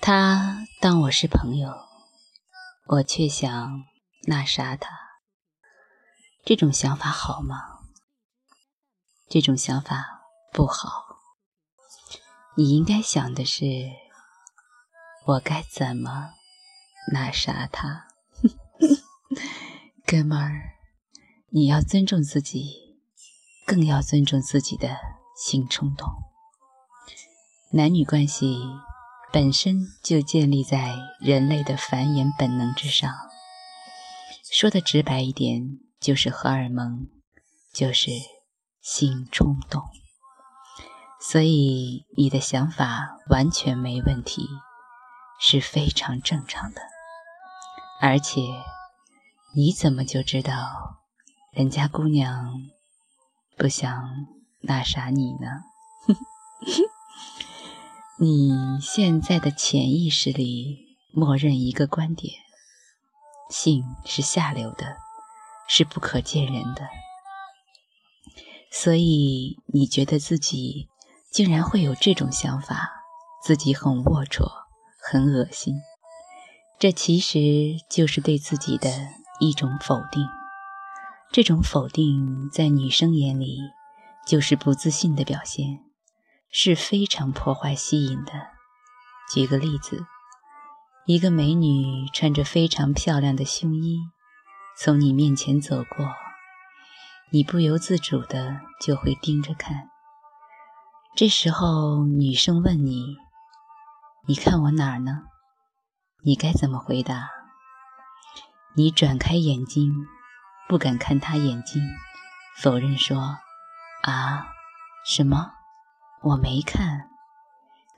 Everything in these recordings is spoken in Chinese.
他当我是朋友，我却想那啥他。这种想法好吗？这种想法不好。你应该想的是，我该怎么那啥他。哥们儿，你要尊重自己，更要尊重自己的性冲动。男女关系本身就建立在人类的繁衍本能之上。说的直白一点，就是荷尔蒙，就是性冲动。所以你的想法完全没问题，是非常正常的。而且。你怎么就知道人家姑娘不想那啥你呢？你现在的潜意识里默认一个观点：性是下流的，是不可见人的。所以你觉得自己竟然会有这种想法，自己很龌龊，很恶心。这其实就是对自己的。一种否定，这种否定在女生眼里就是不自信的表现，是非常破坏吸引的。举个例子，一个美女穿着非常漂亮的胸衣从你面前走过，你不由自主的就会盯着看。这时候女生问你：“你看我哪儿呢？”你该怎么回答？你转开眼睛，不敢看他眼睛，否认说：“啊，什么？我没看，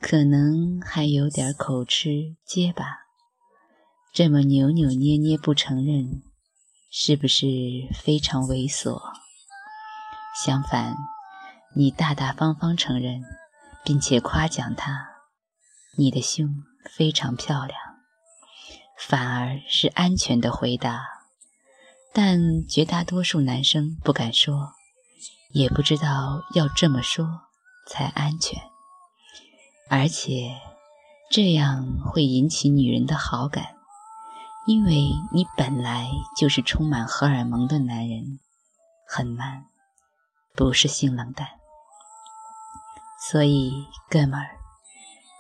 可能还有点口吃结巴。这么扭扭捏捏不承认，是不是非常猥琐？相反，你大大方方承认，并且夸奖他，你的胸非常漂亮。”反而是安全的回答，但绝大多数男生不敢说，也不知道要这么说才安全，而且这样会引起女人的好感，因为你本来就是充满荷尔蒙的男人，很 man，不是性冷淡。所以，哥们儿，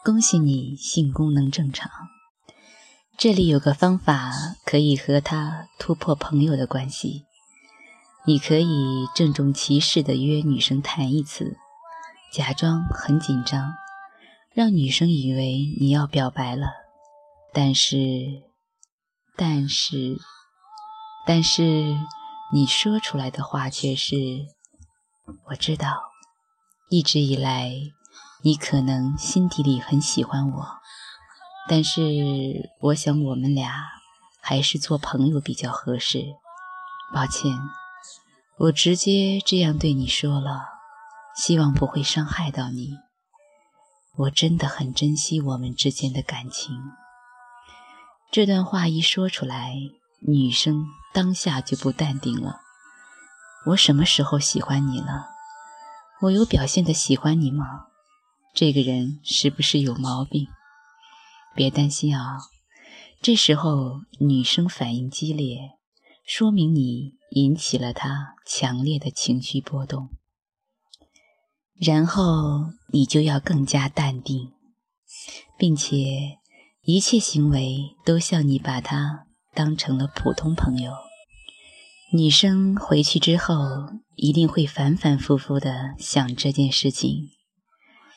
恭喜你性功能正常。这里有个方法可以和他突破朋友的关系，你可以郑重其事地约女生谈一次，假装很紧张，让女生以为你要表白了，但是，但是，但是你说出来的话却是：我知道，一直以来你可能心底里很喜欢我。但是，我想我们俩还是做朋友比较合适。抱歉，我直接这样对你说了，希望不会伤害到你。我真的很珍惜我们之间的感情。这段话一说出来，女生当下就不淡定了。我什么时候喜欢你了？我有表现的喜欢你吗？这个人是不是有毛病？别担心啊，这时候女生反应激烈，说明你引起了她强烈的情绪波动，然后你就要更加淡定，并且一切行为都像你把她当成了普通朋友。女生回去之后一定会反反复复的想这件事情，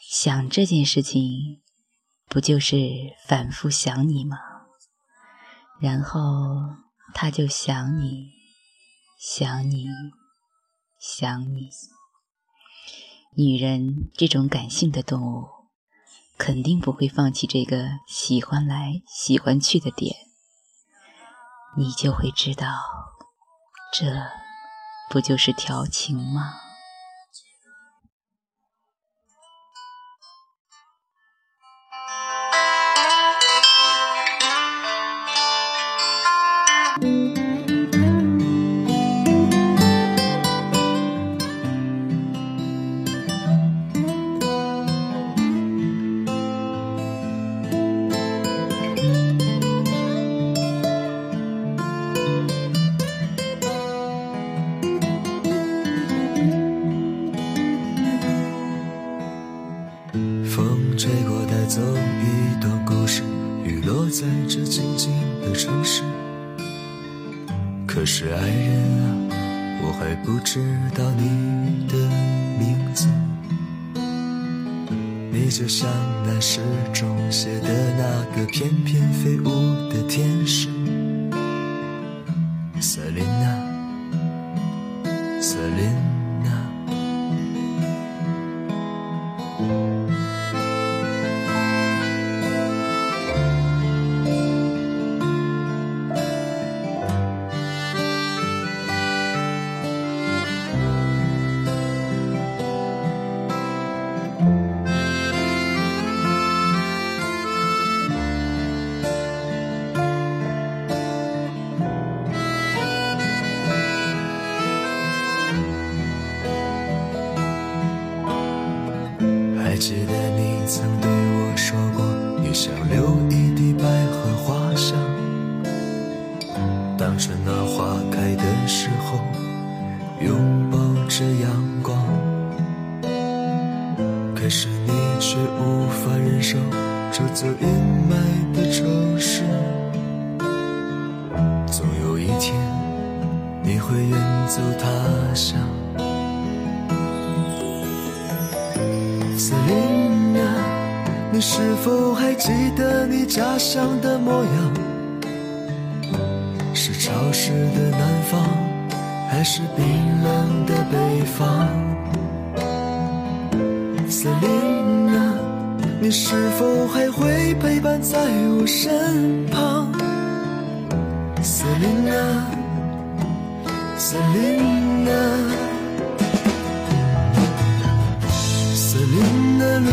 想这件事情。不就是反复想你吗？然后他就想你，想你，想你。女人这种感性的动物，肯定不会放弃这个喜欢来喜欢去的点。你就会知道，这不就是调情吗？不知道你的名字。你就像那诗中写的那个翩翩飞舞的天使。当春暖花开的时候拥抱着阳光可是你却无法忍受这座阴霾的城市总有一天你会远走他乡思林啊你是否还记得你家乡的模样是潮湿的南方还是冰冷的北方？森林啊你是否还会陪伴在我身旁？森林啊森林啊森林的路